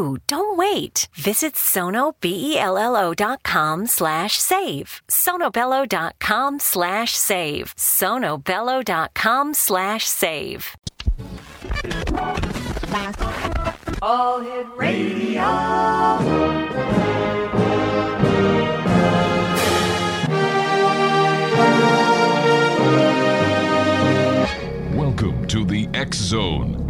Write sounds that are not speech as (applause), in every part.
Don't wait. Visit sonobello.com slash save. sonobello.com slash save. sonobello.com slash save. All Hit Radio. Welcome to the X Zone,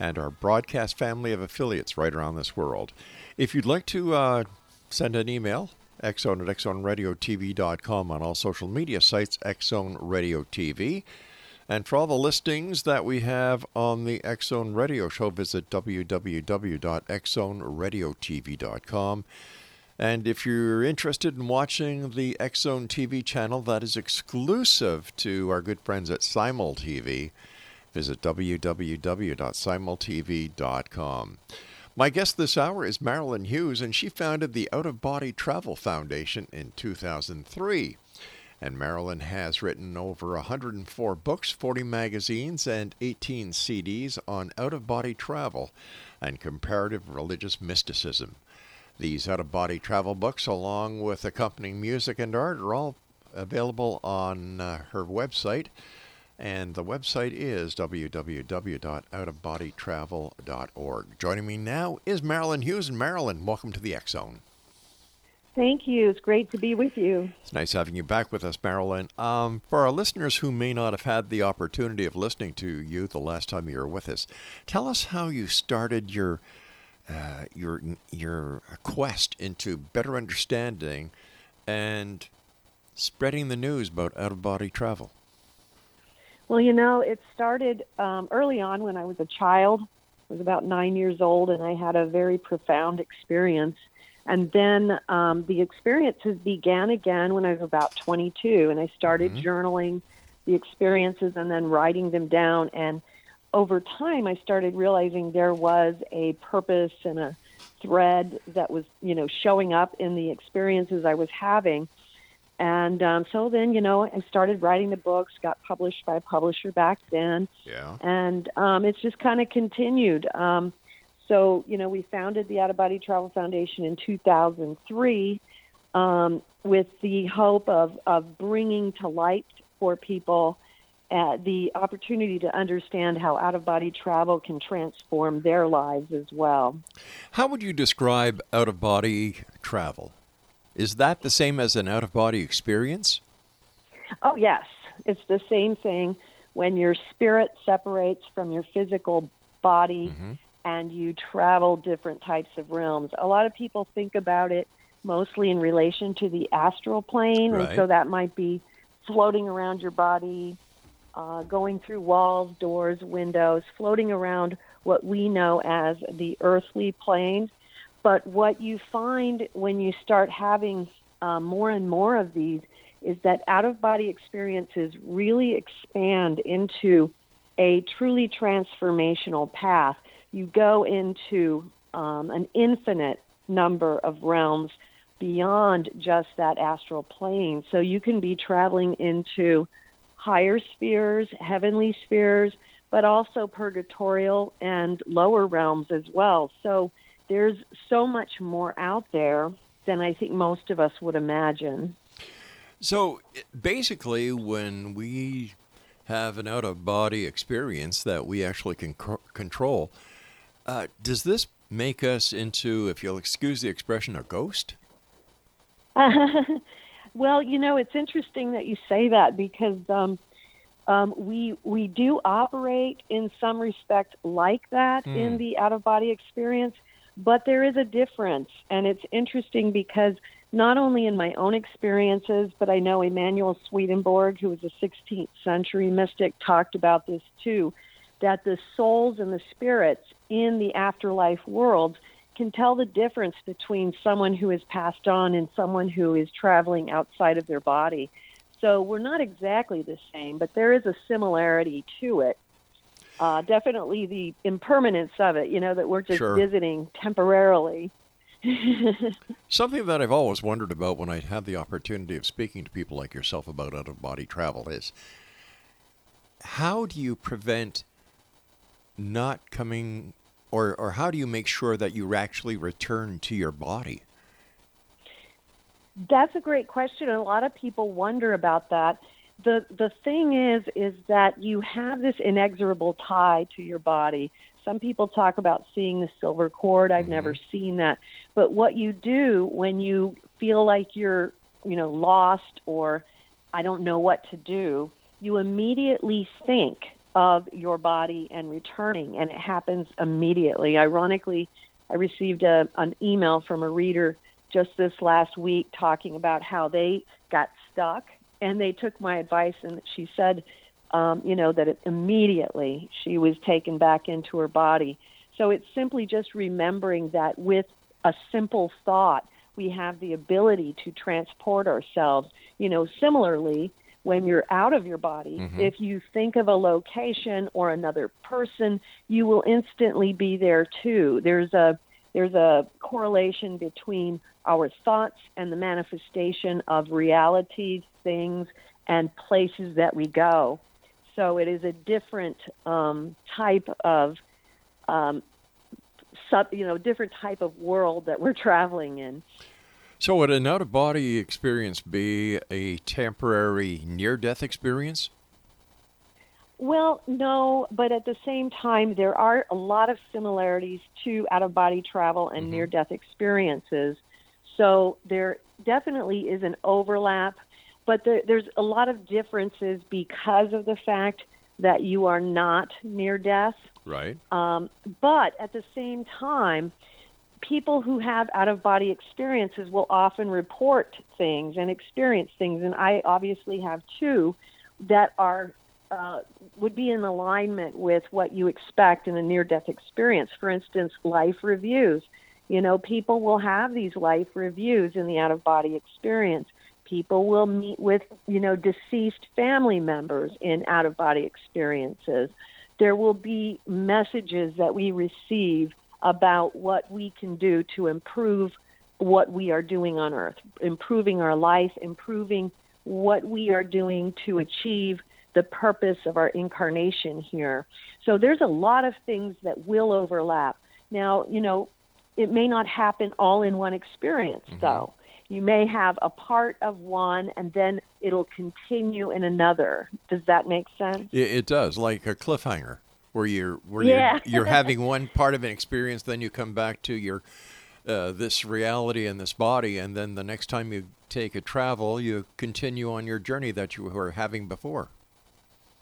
and our broadcast family of affiliates right around this world. If you'd like to uh, send an email, xzone at xzoneradiotv.com on all social media sites, Xzone Radio TV. And for all the listings that we have on the Xzone Radio Show, visit www.xzoneradiotv.com. And if you're interested in watching the Xzone TV channel that is exclusive to our good friends at Simul TV, visit www.simultv.com. My guest this hour is Marilynn Hughes, and she founded the Out of Body Travel Foundation in 2003. And Marilynn has written over 104 books, 40 magazines, and 18 CDs on out of body travel and comparative religious mysticism. These out of body travel books, along with accompanying music and art, are all available on uh, her website. And the website is www.outofbodytravel.org. Joining me now is Marilynn Hughes. And Marilynn, welcome to the X Zone. Thank you. It's great to be with you. It's nice having you back with us, Marilynn. Um, for our listeners who may not have had the opportunity of listening to you the last time you were with us, tell us how you started your uh, your your quest into better understanding and spreading the news about out of body travel. Well, you know, it started um, early on when I was a child. I was about nine years old, and I had a very profound experience. And then um, the experiences began again when I was about 22, and I started Mhm. journaling the experiences and then writing them down. And over time, I started realizing there was a purpose and a thread that was, you know, showing up in the experiences I was having. And um, so then, you know, I started writing the books, got published by a publisher back then, Yeah. and um, it's just kind of continued. Um, so, you know, we founded the Out of Body Travel Foundation in 2003 um, with the hope of, of bringing to light for people uh, the opportunity to understand how out of body travel can transform their lives as well. How would you describe out of body travel? Is that the same as an out of body experience? Oh, yes. It's the same thing when your spirit separates from your physical body and you travel different types of realms. A lot of people think about it mostly in relation to the astral plane, Right. and so that might be floating around your body, uh, going through walls, doors, windows, floating around what we know as the earthly plane. But what you find when you start having uh, more and more of these is that out of body experiences really expand into a truly transformational path. You go into um, an infinite number of realms beyond just that astral plane. So you can be traveling into higher spheres, heavenly spheres, but also purgatorial and lower realms as well. So there's so much more out there than I think most of us would imagine. So basically, when we have an out of body experience that we actually can c- control, uh, does this make us into, if you'll excuse the expression, a ghost? (laughs) well, you know, it's interesting that you say that because um, um, we we do operate in some respect like that in the out of body experience, but there is a difference, and it's interesting because not only in my own experiences, but I know Emanuel Swedenborg, who was a 16th century mystic, talked about this too, that the souls and the spirits in the afterlife worlds can tell the difference between someone who is passed on and someone who is traveling outside of their body. So we're not exactly the same, but there is a similarity to it. Uh, definitely the impermanence of it, you know, that we're just Sure. visiting temporarily. (laughs) Something that I've always wondered about when I have the opportunity of speaking to people like yourself about out of body travel is how do you prevent not coming or, or how do you make sure that you actually return to your body? That's a great question, and a lot of people wonder about that. The The thing is, is that you have this inexorable tie to your body. Some people talk about seeing the silver cord. I've never mm-hmm. seen that, but what you do when you feel like you're, you know, lost or I don't know what to do, you immediately think of your body and returning, and it happens immediately. Ironically, I received a, an email from a reader just this last week talking about how they got stuck, and they took my advice, and she said, um, you know, that it, immediately she was taken back into her body. So it's simply just remembering that with a simple thought, we have the ability to transport ourselves. You know, similarly, when you're out of your body, if you think of a location or another person, you will instantly be there too. There's a there's a correlation between our thoughts and the manifestation of realities, things, and places that we go. So it is a different um, type of um, sub, you know, different type of world that we're traveling in. So, would an out of body experience be a temporary near death experience? Well, no, but at the same time, there are a lot of similarities to out of body travel and near death experiences. So there definitely is an overlap, but there, there's a lot of differences because of the fact that you are not near death. Right. Um, but at the same time, people who have out of body experiences will often report things and experience things, and I obviously have two that are uh, would be in alignment with what you expect in a near death experience. For instance, life reviews. You know, people will have these life reviews in the out of body experience. People will meet with, you know, deceased family members in out of body experiences. There will be messages that we receive about what we can do to improve what we are doing on earth, improving our life, improving what we are doing to achieve the purpose of our incarnation here. So there's a lot of things that will overlap. Now, you know, it may not happen all in one experience, mm-hmm. though. You may have a part of one and then it'll continue in another. Does that make sense? It, it does, like a cliffhanger, where you're where Yeah. you're, you're (laughs) having one part of an experience, then you come back to your uh, this reality and this body, and then the next time you take a travel, you continue on your journey that you were having before.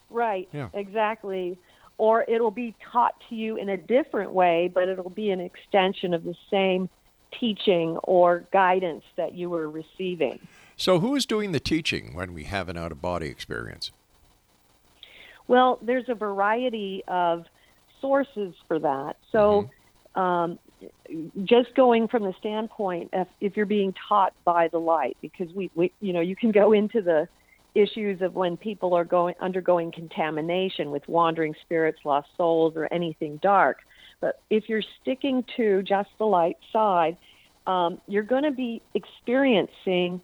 Right. Yeah. Exactly. Or it'll be taught to you in a different way, but it'll be an extension of the same teaching or guidance that you were receiving. So, who is doing the teaching when we have an out of body experience? Well, there's a variety of sources for that. So, um, just going from the standpoint if, if you're being taught by the light, because we, we, you know, you can go into the issues of when people are going undergoing contamination with wandering spirits, lost souls, or anything dark. But if you're sticking to just the light side, um, you're going to be experiencing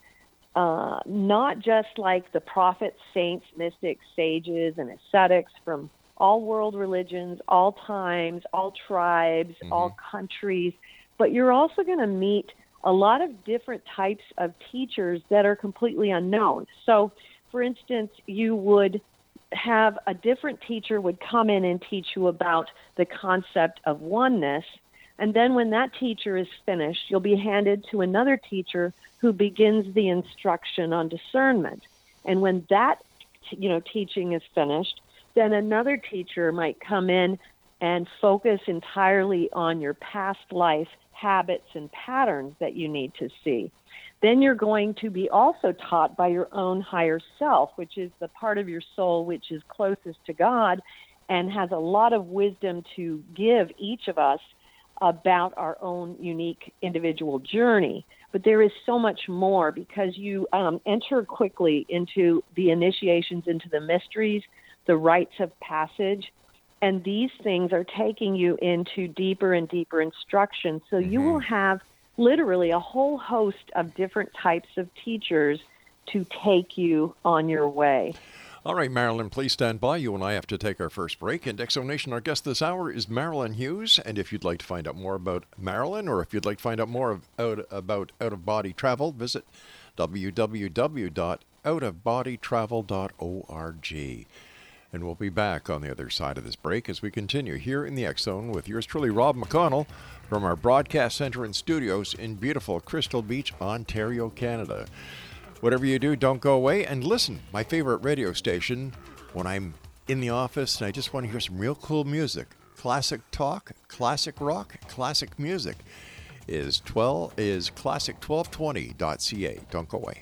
uh, not just like the prophets, saints, mystics, sages, and ascetics from all world religions, all times, all tribes, all countries, but you're also going to meet a lot of different types of teachers that are completely unknown. So, for instance, you would have a different teacher would come in and teach you about the concept of oneness. And then when that teacher is finished you'll be handed to another teacher who begins the instruction on discernment. And when that you know teaching is finished then another teacher might come in and focus entirely on your past life habits and patterns that you need to see then you're going to be also taught by your own higher self, which is the part of your soul which is closest to God and has a lot of wisdom to give each of us about our own unique individual journey. But there is so much more because you um, enter quickly into the initiations into the mysteries, the rites of passage, and these things are taking you into deeper and deeper instruction. So you will have literally a whole host of different types of teachers to take you on your way. All right, Marilynn, please stand by. You and I have to take our first break. And Exonation, our guest this hour is Marilynn Hughes. And if you'd like to find out more about Marilynn, or if you'd like to find out more of, out, about out of body travel, visit www.outofbodytravel.org. And we'll be back on the other side of this break as we continue here in the X Zone with yours truly, Rob McConnell, from our broadcast center and studios in beautiful Crystal Beach, Ontario, Canada. Whatever you do, don't go away and listen. My favorite radio station when I'm in the office and I just want to hear some real cool music. Classic talk, classic rock, classic music is 12 is classic1220.ca. Don't go away.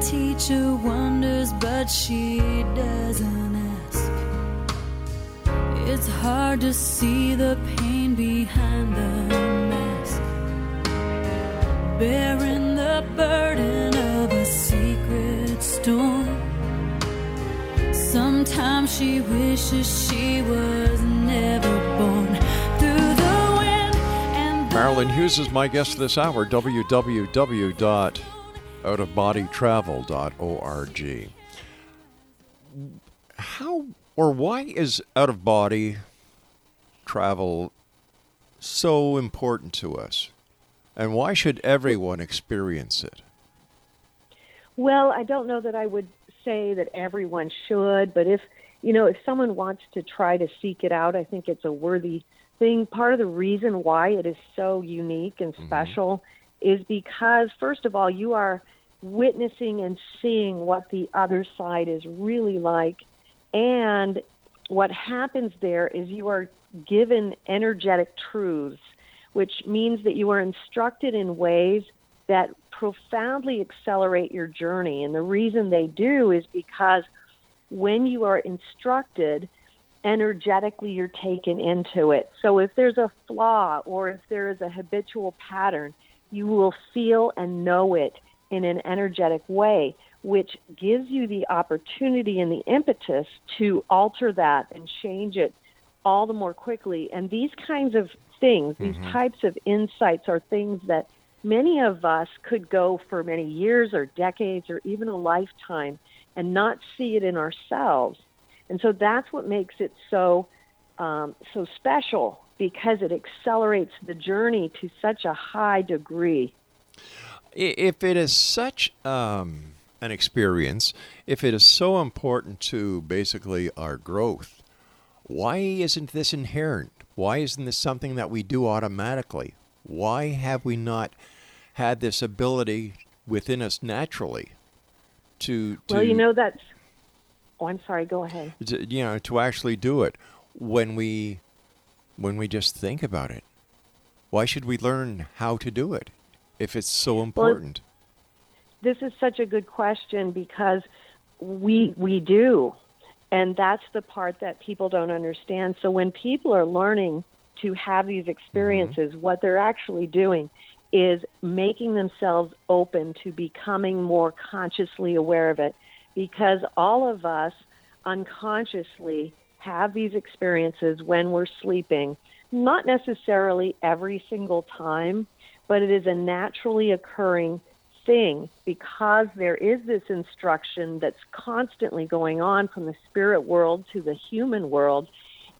Teacher wonders, but she doesn't ask. It's hard to see the pain behind the mask. Bearing the burden of a secret storm. Sometimes she wishes she was never born. Marilynn Hughes is my guest this hour. www.outofbodytravel.org. How or why is out of body travel so important to us? And why should everyone experience it? Well, I don't know that I would say that everyone should, but if you know, if someone wants to try to seek it out, I think it's a worthy thing. Part of the reason why it is so unique and mm-hmm. special is because first of all, you are witnessing and seeing what the other side is really like and what happens there is you are given energetic truths, which means that you are instructed in ways that profoundly accelerate your journey. And the reason they do is because when you are instructed, energetically you're taken into it. So if there's a flaw or if there is a habitual pattern, you will feel and know it in an energetic way, which gives you the opportunity and the impetus to alter that and change it all the more quickly. And these kinds of things, these types of insights are things that many of us could go for many years or decades or even a lifetime and not see it in ourselves. And so that's what makes it so um, so special because it accelerates the journey to such a high degree. If it is such um, an experience, if it is so important to basically our growth, why isn't this inherent? Why isn't this something that we do automatically? Why have we not had this ability within us naturally to, to Well, you know that's Oh, I'm sorry, go ahead. to, you know to actually do it when we when we just think about it? Why should we learn how to do it if it's so important? This is such a good question because we we do. And that's the part that people don't understand. So when people are learning to have these mm-hmm. experiences, what they're actually doing is making themselves open to becoming more consciously aware of it because all of us unconsciously have these experiences when we're sleeping, not necessarily every single time, but it is a naturally occurring thing because there is this instruction that's constantly going on from the spirit world to the human world,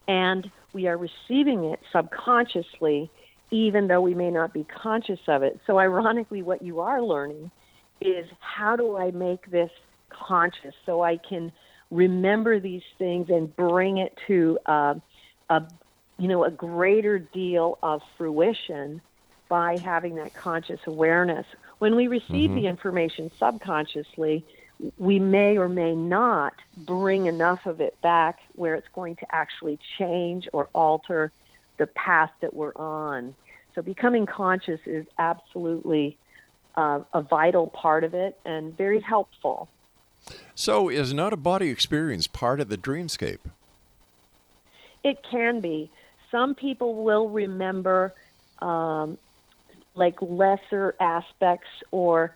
and we are receiving it subconsciously, even though we may not be conscious of it. So, ironically, what you are learning is how do I make this conscious so I can remember these things and bring it to uh, a you know a greater deal of fruition by having that conscious awareness. When we receive the information subconsciously, we may or may not bring enough of it back where it's going to actually change or alter the path that we're on. So becoming conscious is absolutely uh, a vital part of it and very helpful. So, is an out of body experience part of the dreamscape? It can be. Some people will remember um, like lesser aspects or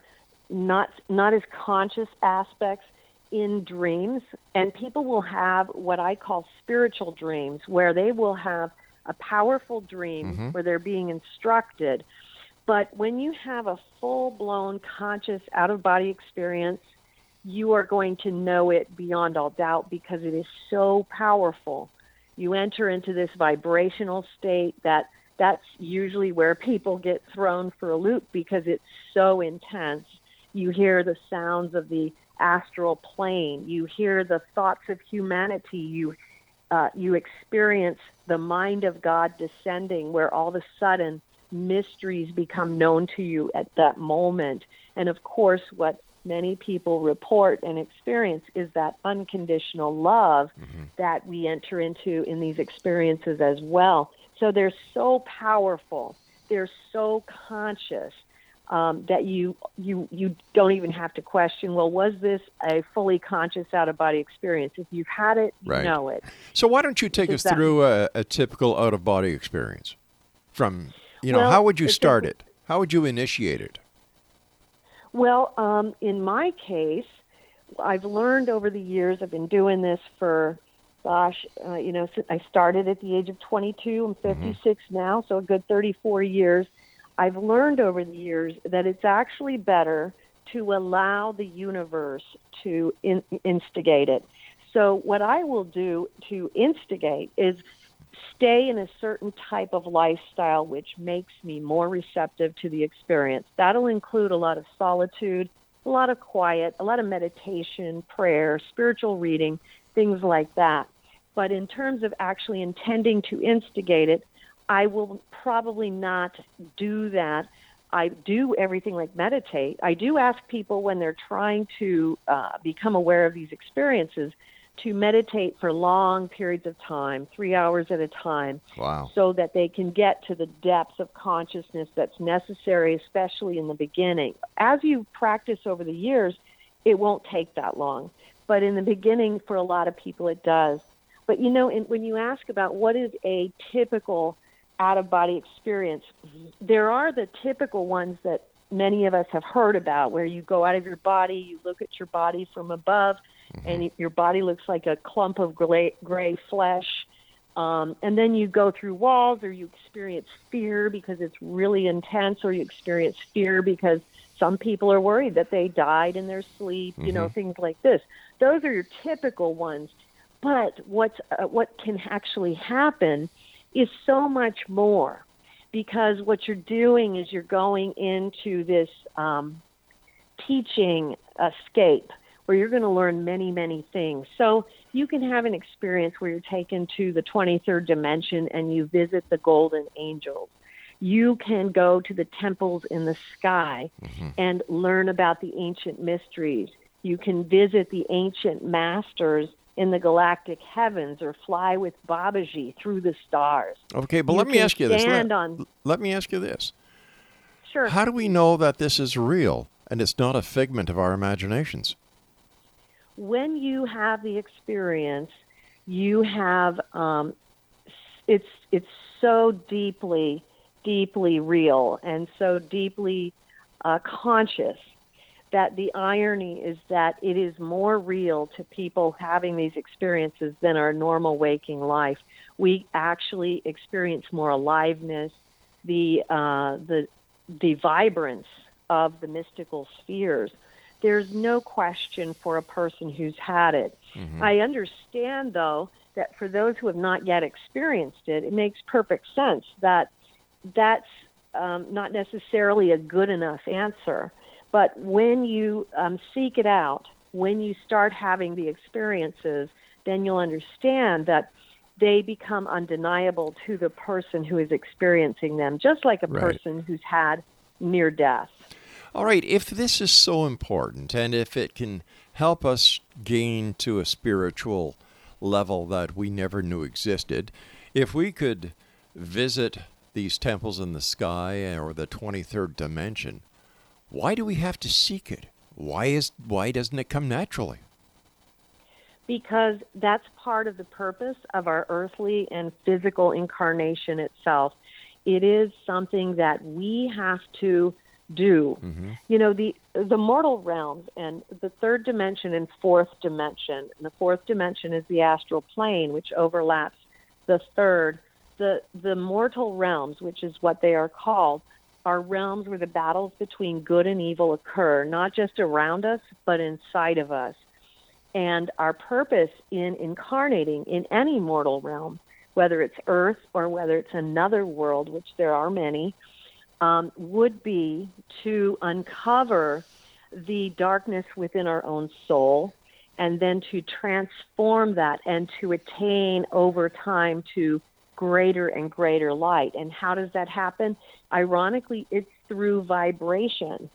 not not as conscious aspects in dreams, and people will have what I call spiritual dreams, where they will have a powerful dream where they're being instructed. But when you have a full blown conscious out of body experience, you are going to know it beyond all doubt because it is so powerful. You enter into this vibrational state that that's usually where people get thrown for a loop because it's so intense. You hear the sounds of the astral plane. You hear the thoughts of humanity. You uh, you experience the mind of God descending, where all of a sudden mysteries become known to you at that moment. And of course, what many people report and experience is that unconditional love that we enter into in these experiences as well. So they're so powerful, they're so conscious um, that you you you don't even have to question. Well, was this a fully conscious out of body experience? If you've had it, you Right. know it. So, why don't you take us Exactly. through a, a typical out of body experience? From, you know, Well, how would you start it? How would you initiate it? Well, um, in my case, I've learned over the years, I've been doing this for gosh, uh, you know, since I started at the age of 22. I'm 56 now, so a good 34 years. I've learned over the years that it's actually better to allow the universe to in, instigate it. So, what I will do to instigate is stay in a certain type of lifestyle which makes me more receptive to the experience. That'll include a lot of solitude, a lot of quiet, a lot of meditation, prayer, spiritual reading, things like that. But in terms of actually intending to instigate it, I will probably not do that. I do everything like meditate. I do ask people when they're trying to uh, become aware of these experiences to meditate for long periods of time, three hours at a time, Wow. so that they can get to the depths of consciousness that's necessary, especially in the beginning. As you practice over the years, it won't take that long. But in the beginning, for a lot of people, it does. But you know, in, when you ask about what is a typical out of body experience, there are the typical ones that many of us have heard about where you go out of your body, you look at your body from above, and your body looks like a clump of gray, gray flesh. Um, and then you go through walls, or you experience fear because it's really intense, or you experience fear because some people are worried that they died in their sleep, you know, things like this. Those are your typical ones. But what's, uh, what can actually happen is so much more because what you're doing is you're going into this um, teaching escape where you're going to learn many, many things. So you can have an experience where you're taken to the 23rd dimension and you visit the golden angels. You can go to the temples in the sky mm-hmm. and learn about the ancient mysteries. You can visit the ancient masters in the galactic heavens or fly with Babaji through the stars. Okay, but You let me ask you this. Let, on- let me ask you this. Sure. How do we know that this is real and it's not a figment of our imaginations? When you have the experience, you have um, it's it's so deeply, deeply real and so deeply uh, conscious that the irony is that it is more real to people having these experiences than our normal waking life. We actually experience more aliveness, the uh, the the vibrance of the mystical spheres there's no question for a person who's had it. I understand, though, that for those who have not yet experienced it, it makes perfect sense that that's um, not necessarily a good enough answer. But when you um, seek it out, when you start having the experiences, then you'll understand that they become undeniable to the person who is experiencing them, just like a Right. person who's had near death. All right, if this is so important and if it can help us gain to a spiritual level that we never knew existed, if we could visit these temples in the sky or the 23rd dimension, why do we have to seek it? Why is why doesn't it come naturally? because that's part of the purpose of our earthly and physical incarnation itself. It is something that we have to do. Mm-hmm. You know, the the mortal realms and the third dimension and fourth dimension. And the fourth dimension is the astral plane, which overlaps the third. The the mortal realms, which is what they are called, are realms where the battles between good and evil occur, not just around us, but inside of us. And our purpose in incarnating in any mortal realm, whether it's Earth or whether it's another world, which there are many, um, would be to uncover the darkness within our own soul and then to transform that and to attain over time to greater and greater light. And how does that happen? Ironically, it's through vibration.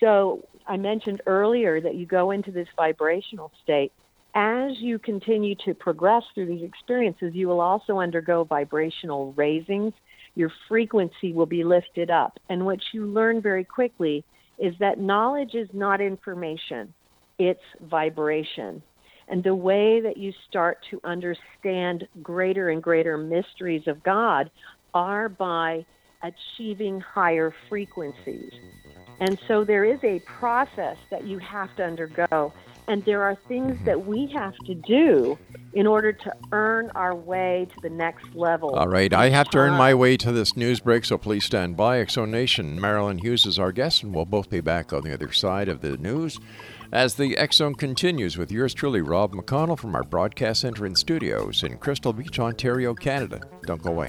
So I mentioned earlier that you go into this vibrational state. As you continue to progress through these experiences, you will also undergo vibrational raisings. Your frequency will be lifted up. And what you learn very quickly is that knowledge is not information, it's vibration. And the way that you start to understand greater and greater mysteries of God are by achieving higher frequencies. And so there is a process that you have to undergo. And there are things mm-hmm. that we have to do in order to earn our way to the next level. All right, I have to earn my way to this news break, so please stand by. Exo Nation, Marilynn Hughes is our guest, and we'll both be back on the other side of the news as the X Zone continues with yours truly, Rob McConnell, from our broadcast center and studios in Crystal Beach, Ontario, Canada. Don't go away.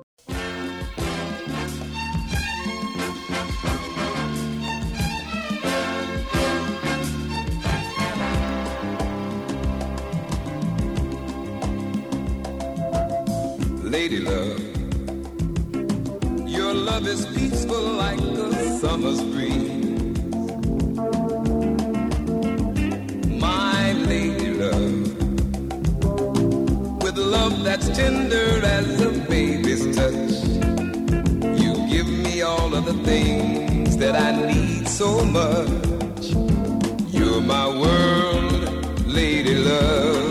Summer's breeze. My lady love, with love that's tender as a baby's touch, you give me all of the things that I need so much. You're my world, lady love.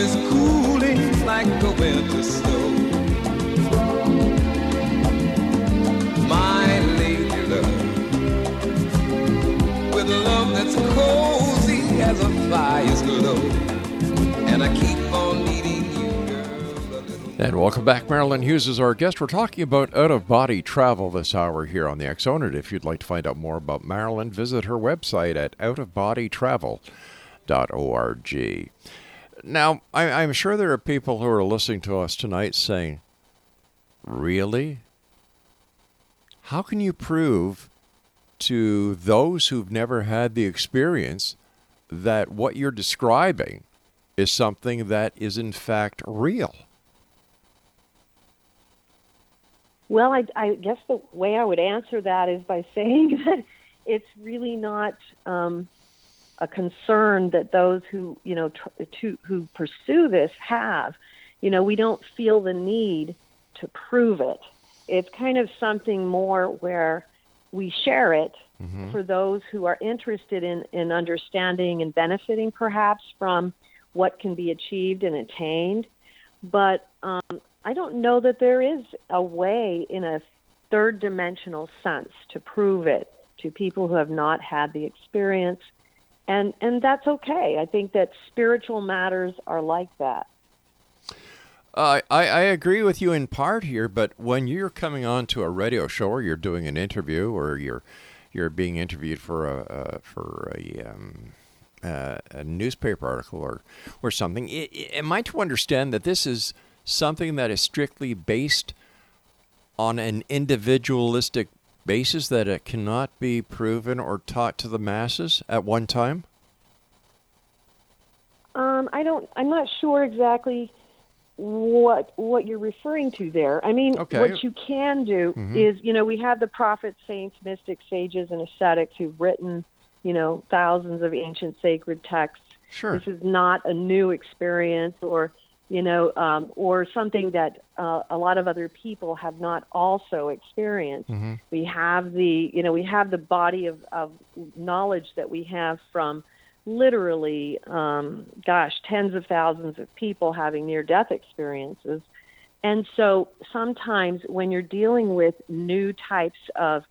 Is cooling like a winter snow. My lady love. With love that's cozy as a fire's glow. And I keep on needing And welcome back. Marilynn Hughes is our guest. We're talking about out of body travel this hour here on the X Zone. If you'd like to find out more about Marilynn, visit her website at outofbodytravel.org. Now, I, I'm sure there are people who are listening to us tonight saying, Really? How can you prove to those who've never had the experience that what you're describing is something that is in fact real? Well, I, I guess the way I would answer that is by (laughs) saying that it's really not um, a concern that those who you know tr- to, who pursue this have. You know, we don't feel the need to prove it. It's kind of something more where we share it for those who are interested in, in understanding and benefiting perhaps from what can be achieved and attained. But um, I don't know that there is a way in a third dimensional sense to prove it to people who have not had the experience. And, and that's okay. I think that spiritual matters are like that. Uh, I, I agree with you in part here, but when you're coming on to a radio show or you're doing an interview or you're you're being interviewed for a uh, for a, um, uh, a newspaper article or or something, i- i- am I to understand that this is something that is strictly based on an individualistic basis that it cannot be proven or taught to the masses at one time? Um, I don't. I'm not sure exactly what what you're referring to there. I mean, Okay. what you can do is, you know, we have the prophets, saints, mystics, sages, and ascetics who've written, you know, thousands of ancient sacred texts. Sure. This is not a new experience, or you know, um, or something that uh, a lot of other people have not also experienced. We have the, you know, we have the body of, of knowledge that we have from literally, um, gosh, tens of thousands of people having near death experiences. And so sometimes when you're dealing with new types of,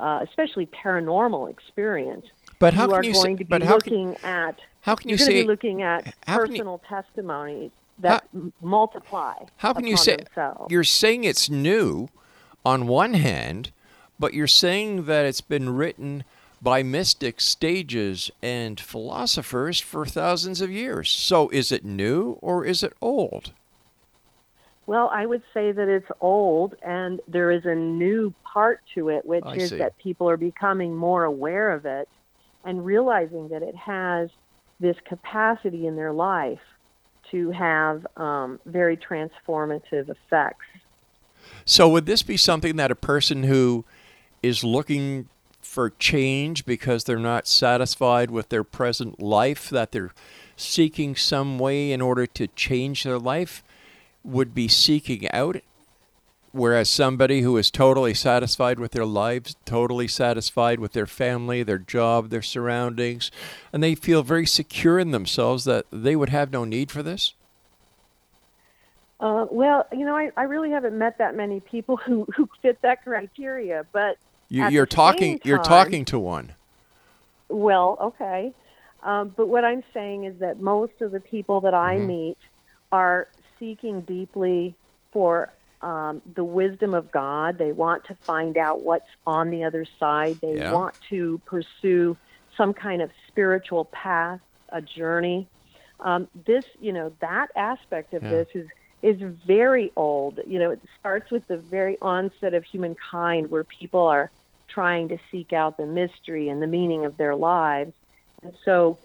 uh, especially paranormal experience, But how you can are you say- going to be how can- looking at how can you you're going to say- be looking at can you- personal testimonies that m- multiply. How can you say themselves. you're saying it's new on one hand, but you're saying that it's been written by mystic stages and philosophers for thousands of years. So is it new or is it old? Well, I would say that it's old, and there is a new part to it, which I is see. that people are becoming more aware of it and realizing that it has this capacity in their life to have um, very transformative effects. So would this be something that a person who is looking for change because they're not satisfied with their present life that they're seeking some way in order to change their life would be seeking out whereas somebody who is totally satisfied with their lives, totally satisfied with their family, their job, their surroundings, and they feel very secure in themselves that they would have no need for this? Uh, well, you know, I, I really haven't met that many people (laughs) who, who fit that criteria, but You, the talking same you're talking to one. Well, okay. Um, but what I'm saying is that most of the people that I Mm-hmm. meet are seeking deeply for um, the wisdom of God. They want to find out what's on the other side. They Yeah. want to pursue some kind of spiritual path, a journey. Um, this, you know, that aspect of Yeah. this is is very old. You know, it starts with the very onset of humankind, where people are trying to seek out the mystery and the meaning of their lives. And so,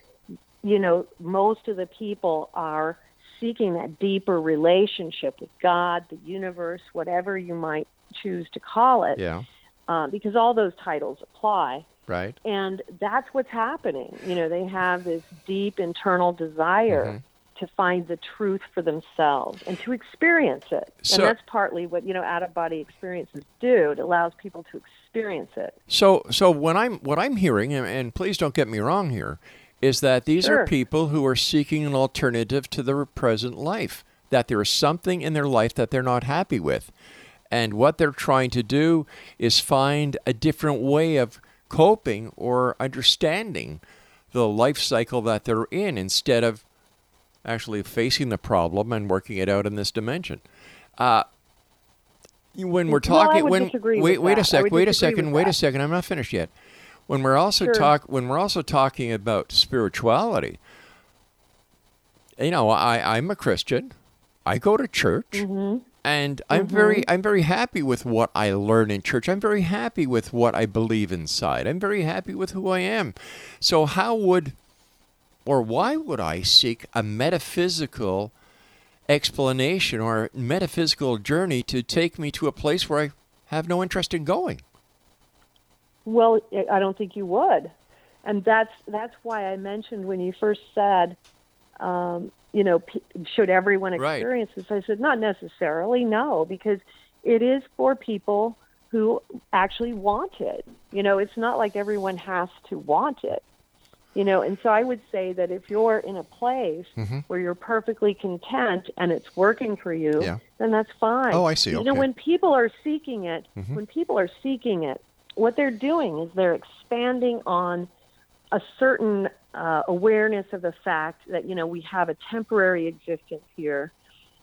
you know, most of the people are seeking that deeper relationship with God, the universe, whatever you might choose to call it, Yeah. uh, because all those titles apply. Right. And that's what's happening. You know, they have this deep internal desire Mm-hmm. to find the truth for themselves and to experience it. So- and that's partly what, you know, out of body experiences do. It allows people to experience it. So, so when I'm what I'm hearing, and, and please don't get me wrong here, is that these are people who are seeking an alternative to their present life. That there is something in their life that they're not happy with, and what they're trying to do is find a different way of coping or understanding the life cycle that they're in instead of actually facing the problem and working it out in this dimension. Uh, when we're talking, when wait, wait a that. Sec, wait a second, wait a second. I'm not finished yet. When we're also Sure. talk, when we're also talking about spirituality, you know, I I'm a Christian. I go to church. Mm-hmm. And I'm very I'm very happy with what I learn in church. I'm very happy with what I believe inside. I'm very happy with who I am. So how would or why would I seek a metaphysical explanation or metaphysical journey to take me to a place where I have no interest in going? Well, I- don't think you would, and that's that's why I mentioned when you first said, um, you know, p- should everyone Right. experience this? I said not necessarily, no, because it is for people who actually want it. You know, it's not like everyone has to want it. You know, and so I would say that if you're in a place Mm-hmm. where you're perfectly content and it's working for you, Yeah. then that's fine. Oh, I see. You know, Okay. Mm-hmm. when people are seeking it, when people are seeking it, what they're doing is they're expanding on a certain uh, awareness of the fact that you know we have a temporary existence here.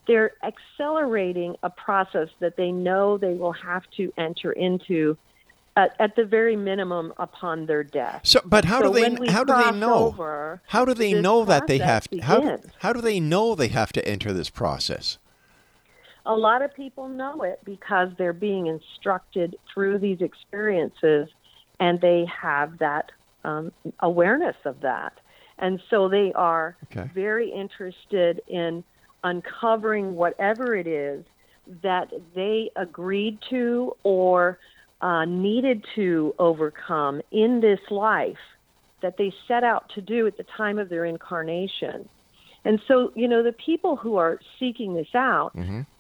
They're accelerating a process that they know they will have to enter into at, at the very minimum upon their death. So, but how So do they how do they know? how do they know that they have to, how how do they know they have to enter this process? A lot of people know it because they're being instructed through these experiences and they have that um, awareness of that. And so they are Okay. very interested in uncovering whatever it is that they agreed to or uh, needed to overcome in this life that they set out to do at the time of their incarnation. And so, you know, the people who are seeking this out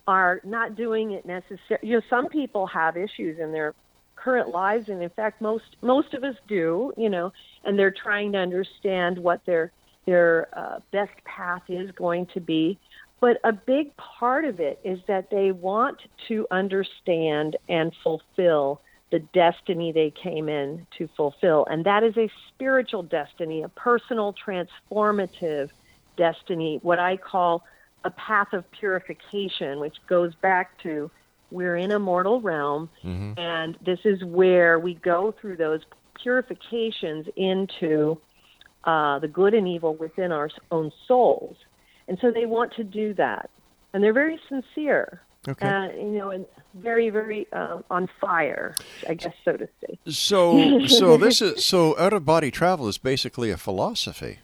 are not doing it necessarily. You know, some people have issues in their current lives, and in fact, most most of us do. You know, and they're trying to understand what their their uh, best path is going to be. But a big part of it is that they want to understand and fulfill the destiny they came in to fulfill. And that is a spiritual destiny, a personal transformative destiny, what I call a path of purification, which goes back to we're in a mortal realm, Mhm. and this is where we go through those purifications into uh, the good and evil within our own souls. And so they want to do that, and they're very sincere. Okay. Uh, you know, and very, very uh, on fire, I guess, so to say. So, so this (laughs) is so out of body travel is basically a philosophy.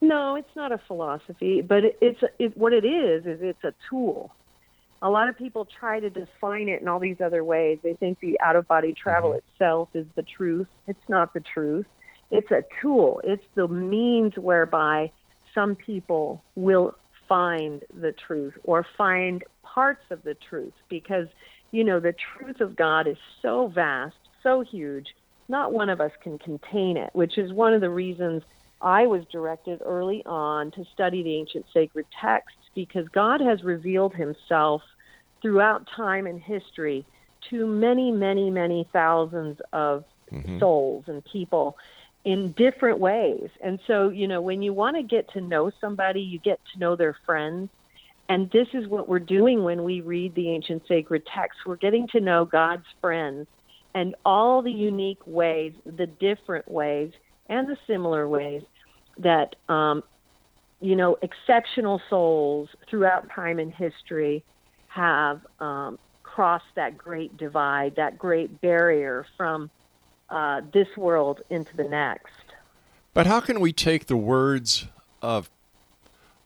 No, it's not a philosophy, but it, it's it, what it is is it's a tool. A lot of people try to define it in all these other ways. They think the out of body travel mm-hmm. itself is the truth. It's not the truth. It's a tool. It's the means whereby some people will find the truth or find parts of the truth because you know the truth of God is so vast, so huge. Not one of us can contain it, which is one of the reasons I was directed early on to study the ancient sacred texts because God has revealed himself throughout time and history to many, many, many thousands of mm-hmm. souls and people in different ways. And so, you know, when you want to get to know somebody, you get to know their friends. And this is what we're doing when we read the ancient sacred texts. We're getting to know God's friends and all the unique ways, the different ways, and the similar ways that, um, you know, exceptional souls throughout time and history have um, crossed that great divide, that great barrier from uh, this world into the next. But how can we take the words of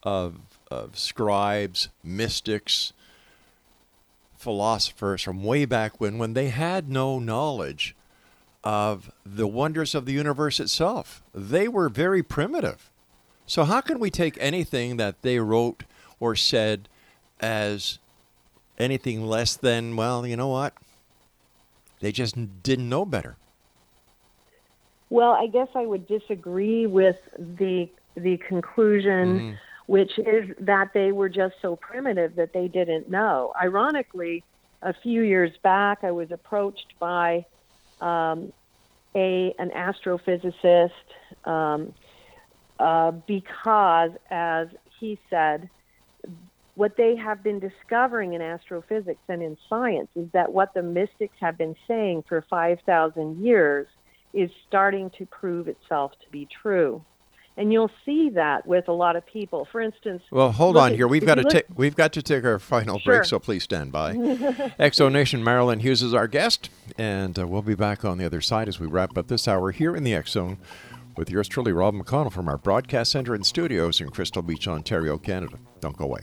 of of scribes, mystics, philosophers from way back when when they had no knowledge of the wonders of the universe itself? They were very primitive. So how can we take anything that they wrote or said as anything less than, well, you know what? They just didn't know better. Well, I guess I would disagree with the the conclusion, mm-hmm. which is that they were just so primitive that they didn't know. Ironically, a few years back, I was approached by um, a an astrophysicist um, uh, because, as he said, what they have been discovering in astrophysics and in science is that what the mystics have been saying for 5,000 years is starting to prove itself to be true. And you'll see that with a lot of people. For instance, Well, hold on at- here. We've got to look- take we've got to take our final Sure. break, so please stand by. (laughs) X Nation Marilynn Hughes is our guest, and uh, we'll be back on the other side as we wrap up this hour here in the Zone with yours truly, Rob McConnell, from our broadcast center and studios in Crystal Beach, Ontario, Canada. Don't go away.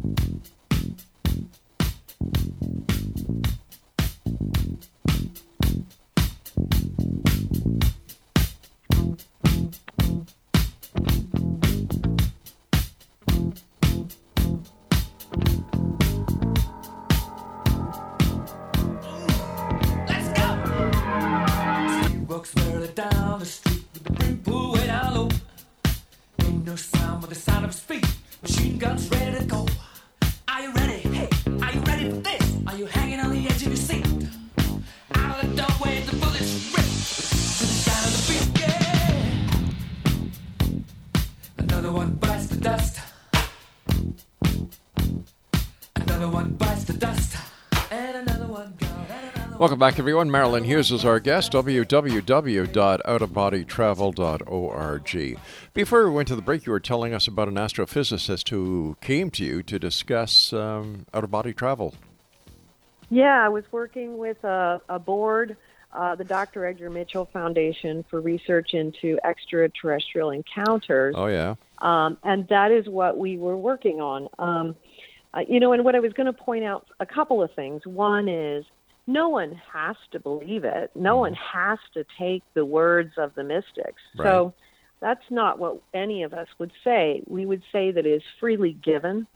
Thank you. Welcome back, everyone. Marilynn Hughes is our guest, www.outofbodytravel.org. Before we went to the break, you were telling us about an astrophysicist who came to you to discuss um, out of body travel. Yeah, I was working with a, a board, uh, the Dr. Edgar Mitchell Foundation for Research into Extraterrestrial Encounters. Oh yeah. Um, and that is what we were working on. Um, uh, you know, and what I was going to point out a couple of things. One is no one has to believe it. No one has to take the words of the mystics. So that's not what any of us would say. We would say that it is freely given.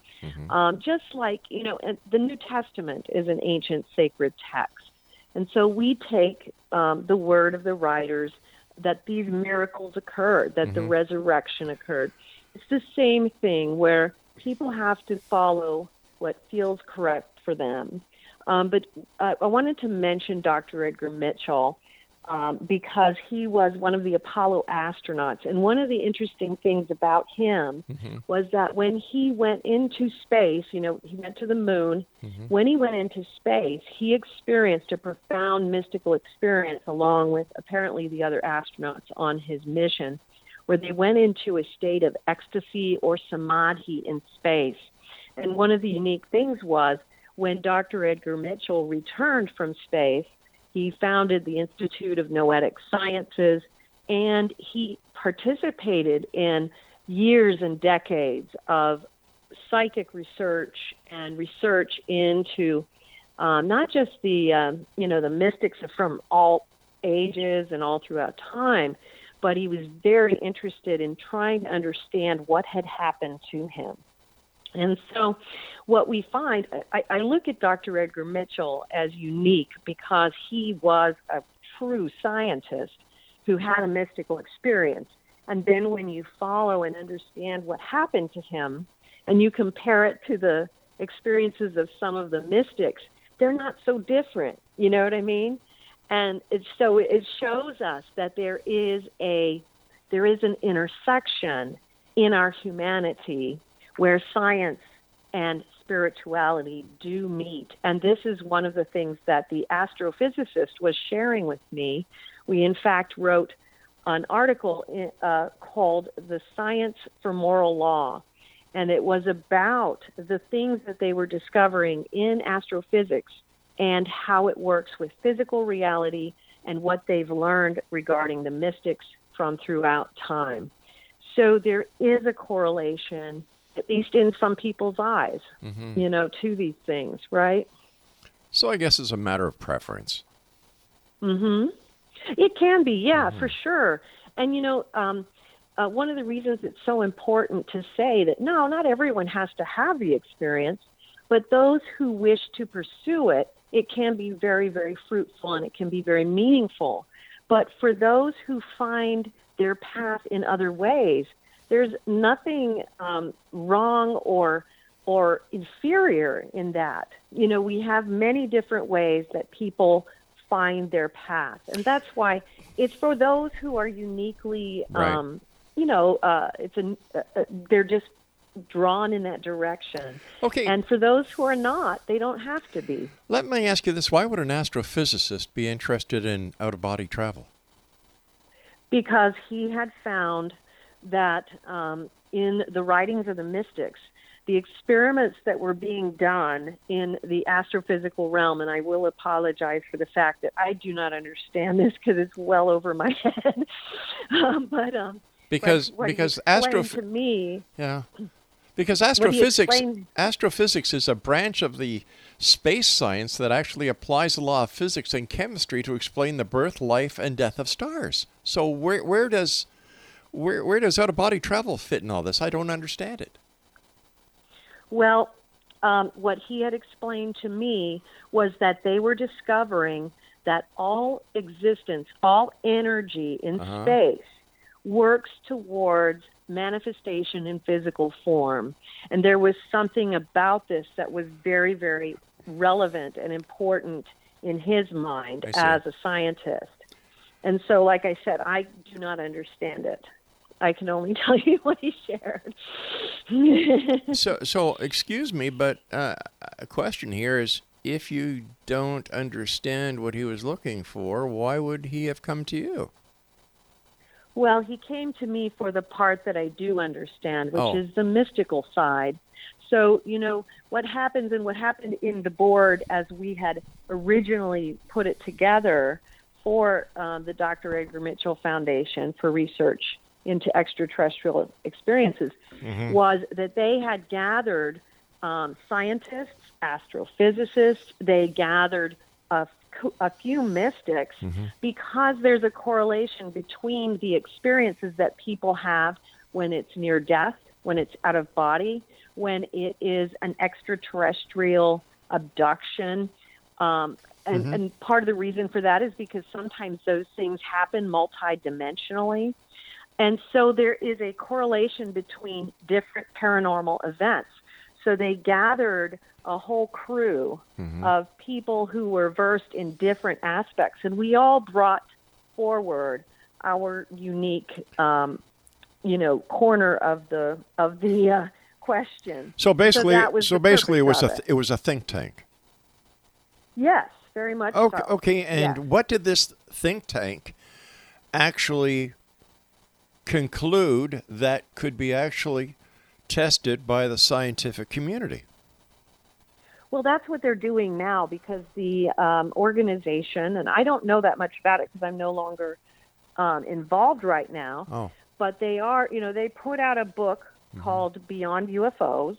Um, just like, you know, and the New Testament is an ancient sacred text. And so we take um, the word of the writers that these miracles occurred, that the resurrection occurred. It's the same thing where people have to follow what feels correct for them. Um, but uh, I wanted to mention Dr. Edgar Mitchell um, because he was one of the Apollo astronauts. And one of the interesting things about him was that when he went into space, you know, he went to the moon. When he went into space, he experienced a profound mystical experience along with apparently the other astronauts on his mission, where they went into a state of ecstasy or samadhi in space. And one of the unique things was when Dr. Edgar Mitchell returned from space, he founded the Institute of Noetic Sciences and he participated in years and decades of psychic research and research into um, not just the um, you know the mystics from all ages and all throughout time, but he was very interested in trying to understand what had happened to him. And so, what we find, I, I look at Dr. Edgar Mitchell as unique because he was a true scientist who had a mystical experience. And then, when you follow and understand what happened to him, and you compare it to the experiences of some of the mystics, they're not so different. You know what I mean? And it's, so it shows us that there is a there is an intersection in our humanity where science and spirituality do meet. And this is one of the things that the astrophysicist was sharing with me. We, in fact, wrote an article uh, called The Science for Moral Law. And it was about the things that they were discovering in astrophysics and how it works with physical reality and what they've learned regarding the mystics from throughout time. So there is a correlation at least in some people's eyes, you know, to these things, right? So I guess it's a matter of preference. Mm-hmm. It can be, yeah, for sure. And you know, um, uh, one of the reasons it's so important to say that no, not everyone has to have the experience, but those who wish to pursue it, it can be very, very fruitful and it can be very meaningful. But for those who find their path in other ways, there's nothing um, wrong or or inferior in that. You know, we have many different ways that people find their path, and that's why it's for those who are uniquely, Right. um, you know, uh, it's a uh, uh, they're just drawn in that direction. Okay. And for those who are not, they don't have to be. Let me ask you this: Why would an astrophysicist be interested in out-of-body travel? because he had found that um, in the writings of the mystics, the experiments that were being done in the astrophysical realm, and I will apologize for the fact that I do not understand (laughs) this because it's well over my (laughs) head. um, but um, Because what because astro to me, yeah, because astrophysics explained- astrophysics is a branch of the space science that actually applies the law of physics and chemistry to explain the birth, life, and death of stars. So where where does where where does out-of-body travel fit in all this? I don't understand it. Well, um, what he had explained to me was that they were discovering that all existence, all energy in Uh-huh. space works towards manifestation in physical form. And there was something about this that was very, very relevant and important in his mind as a scientist. And so, like I said, I do not understand it. I can only (laughs) tell you what he shared. (laughs) So, so excuse me, but uh, a question here is: If you don't understand what he was looking for, why would he have come to you? Well, he came to me for the part that I do understand, which Oh. is the mystical side. so, you know, what happens and what happened in the board as we had originally put it together for um, the Dr. Edgar Mitchell Foundation for research into extraterrestrial experiences was that they had gathered um, scientists, astrophysicists, they gathered a, a few mystics because there's a correlation between the experiences that people have when it's near death, when it's out of body, when it is an extraterrestrial abduction. Um, and, and part of the reason for that is because sometimes those things happen multidimensionally. And so there is a correlation between different paranormal events. So they gathered a whole crew of people who were versed in different aspects, and we all brought forward our unique, um, you know, corner of the of the uh, question. So basically, was so basically, it was a th- it was a think tank. yes, very much. Okay, so. okay. And what did this think tank actually conclude that could be actually tested by the scientific community? Well, that's what they're doing now because the um, organization, and I don't know that much about it because I'm no longer um, involved right now, Oh, but they are, you know, they put out a book called Beyond UFOs,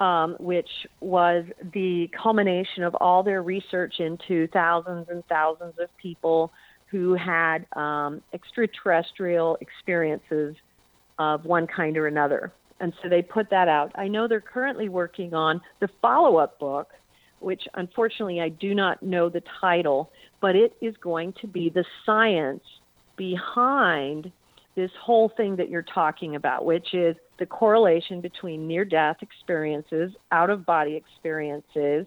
um, which was the culmination of all their research into thousands and thousands of people who had um, extraterrestrial experiences of one kind or another. And so they put that out. I know they're currently working on the follow up book, which unfortunately I do not know the title, but it is going to be the science behind this whole thing that you're talking about, which is the correlation between near death experiences, out of body experiences,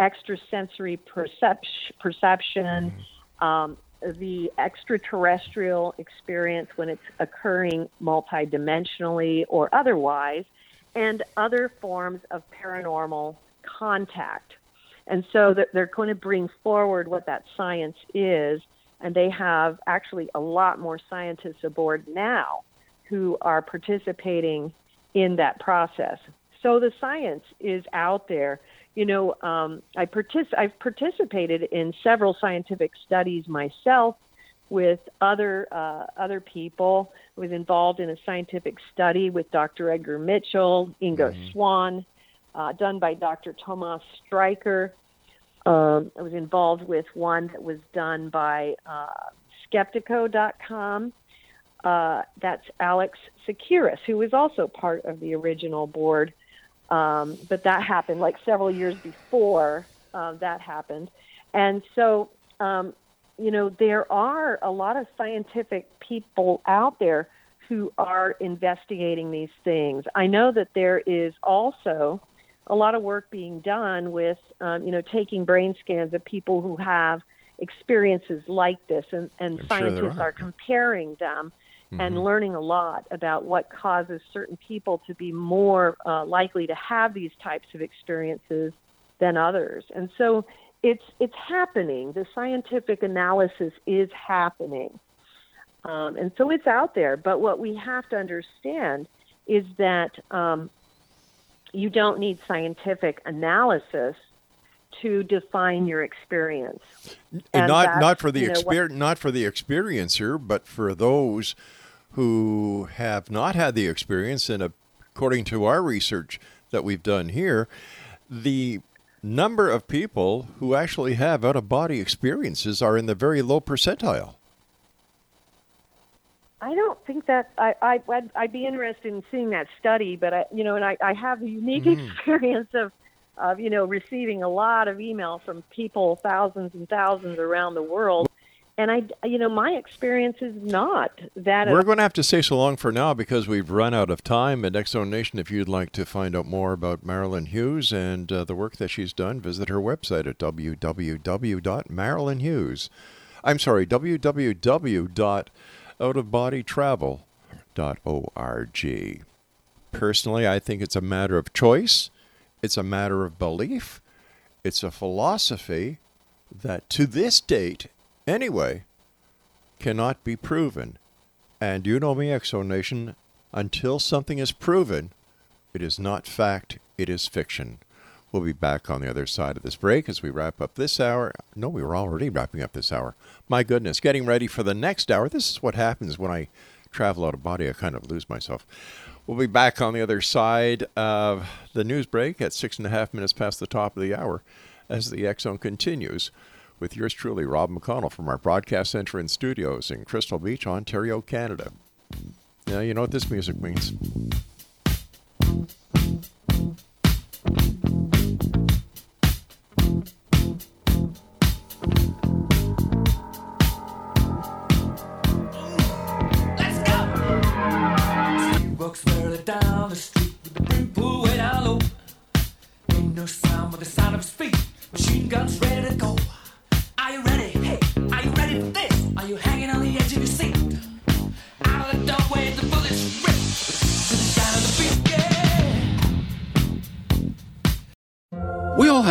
extrasensory perception, perception um, the extraterrestrial experience when it's occurring multidimensionally or otherwise, and other forms of paranormal contact. And so they're going to bring forward what that science is, and they have actually a lot more scientists aboard now who are participating in that process. So the science is out there. You know, um, I partic- I've participated in several scientific studies myself with other uh, other people. I was involved in a scientific study with Dr. Edgar Mitchell, Ingo Swann, uh, done by Dr. Tomas Stryker. Um, I was involved with one that was done by uh, Skeptiko.com. Uh, that's Alex Tsakiris, who was also part of the original board. Um, but that happened like several years before uh, that happened. And so, um, you know, there are a lot of scientific people out there who are investigating these things. I know that there is also a lot of work being done with, um, you know, taking brain scans of people who have experiences like this, and, and I'm sure scientists are. are comparing them and learning a lot about what causes certain people to be more uh, likely to have these types of experiences than others. And so it's it's happening. The scientific analysis is happening. Um, and so it's out there. But what we have to understand is that um, you don't need scientific analysis to define your experience. And not not for the you know, what- not for the experiencer, but for those who have not had the experience. And according to our research that we've done here, the number of people who actually have out of body experiences are in the very low percentile. I don't think that I, I I'd, I'd be interested in seeing that study, but I you know, and I, I have the unique mm-hmm. experience of of you know receiving a lot of email from people, thousands and thousands around the world, and I you know my experience is not that. We're going to have to say so long for now because we've run out of time. And X Nation, if you'd like to find out more about Marilynn Hughes and uh, the work that she's done, visit her website at www.marilynhughes. I'm sorry, www.outofbodytravel.org. Personally, I think it's a matter of choice. It's a matter of belief. It's a philosophy that to this date, anyway, cannot be proven. And you know me, X Nation, until something is proven, It is not fact, it is fiction. We'll be back on the other side of this break as we wrap up this hour. No, we were already wrapping up this hour. My goodness, getting ready for the next hour. This is what happens when I travel out of body. I kind of lose myself. We'll be back on the other side of the news break at six and a half minutes past the top of the hour as the Zone continues with yours truly, Rob McConnell, from our broadcast center and studios in Crystal Beach, Ontario, Canada. Now, you know what this music means. No sound but the sound of his feet. Machine guns ready to go.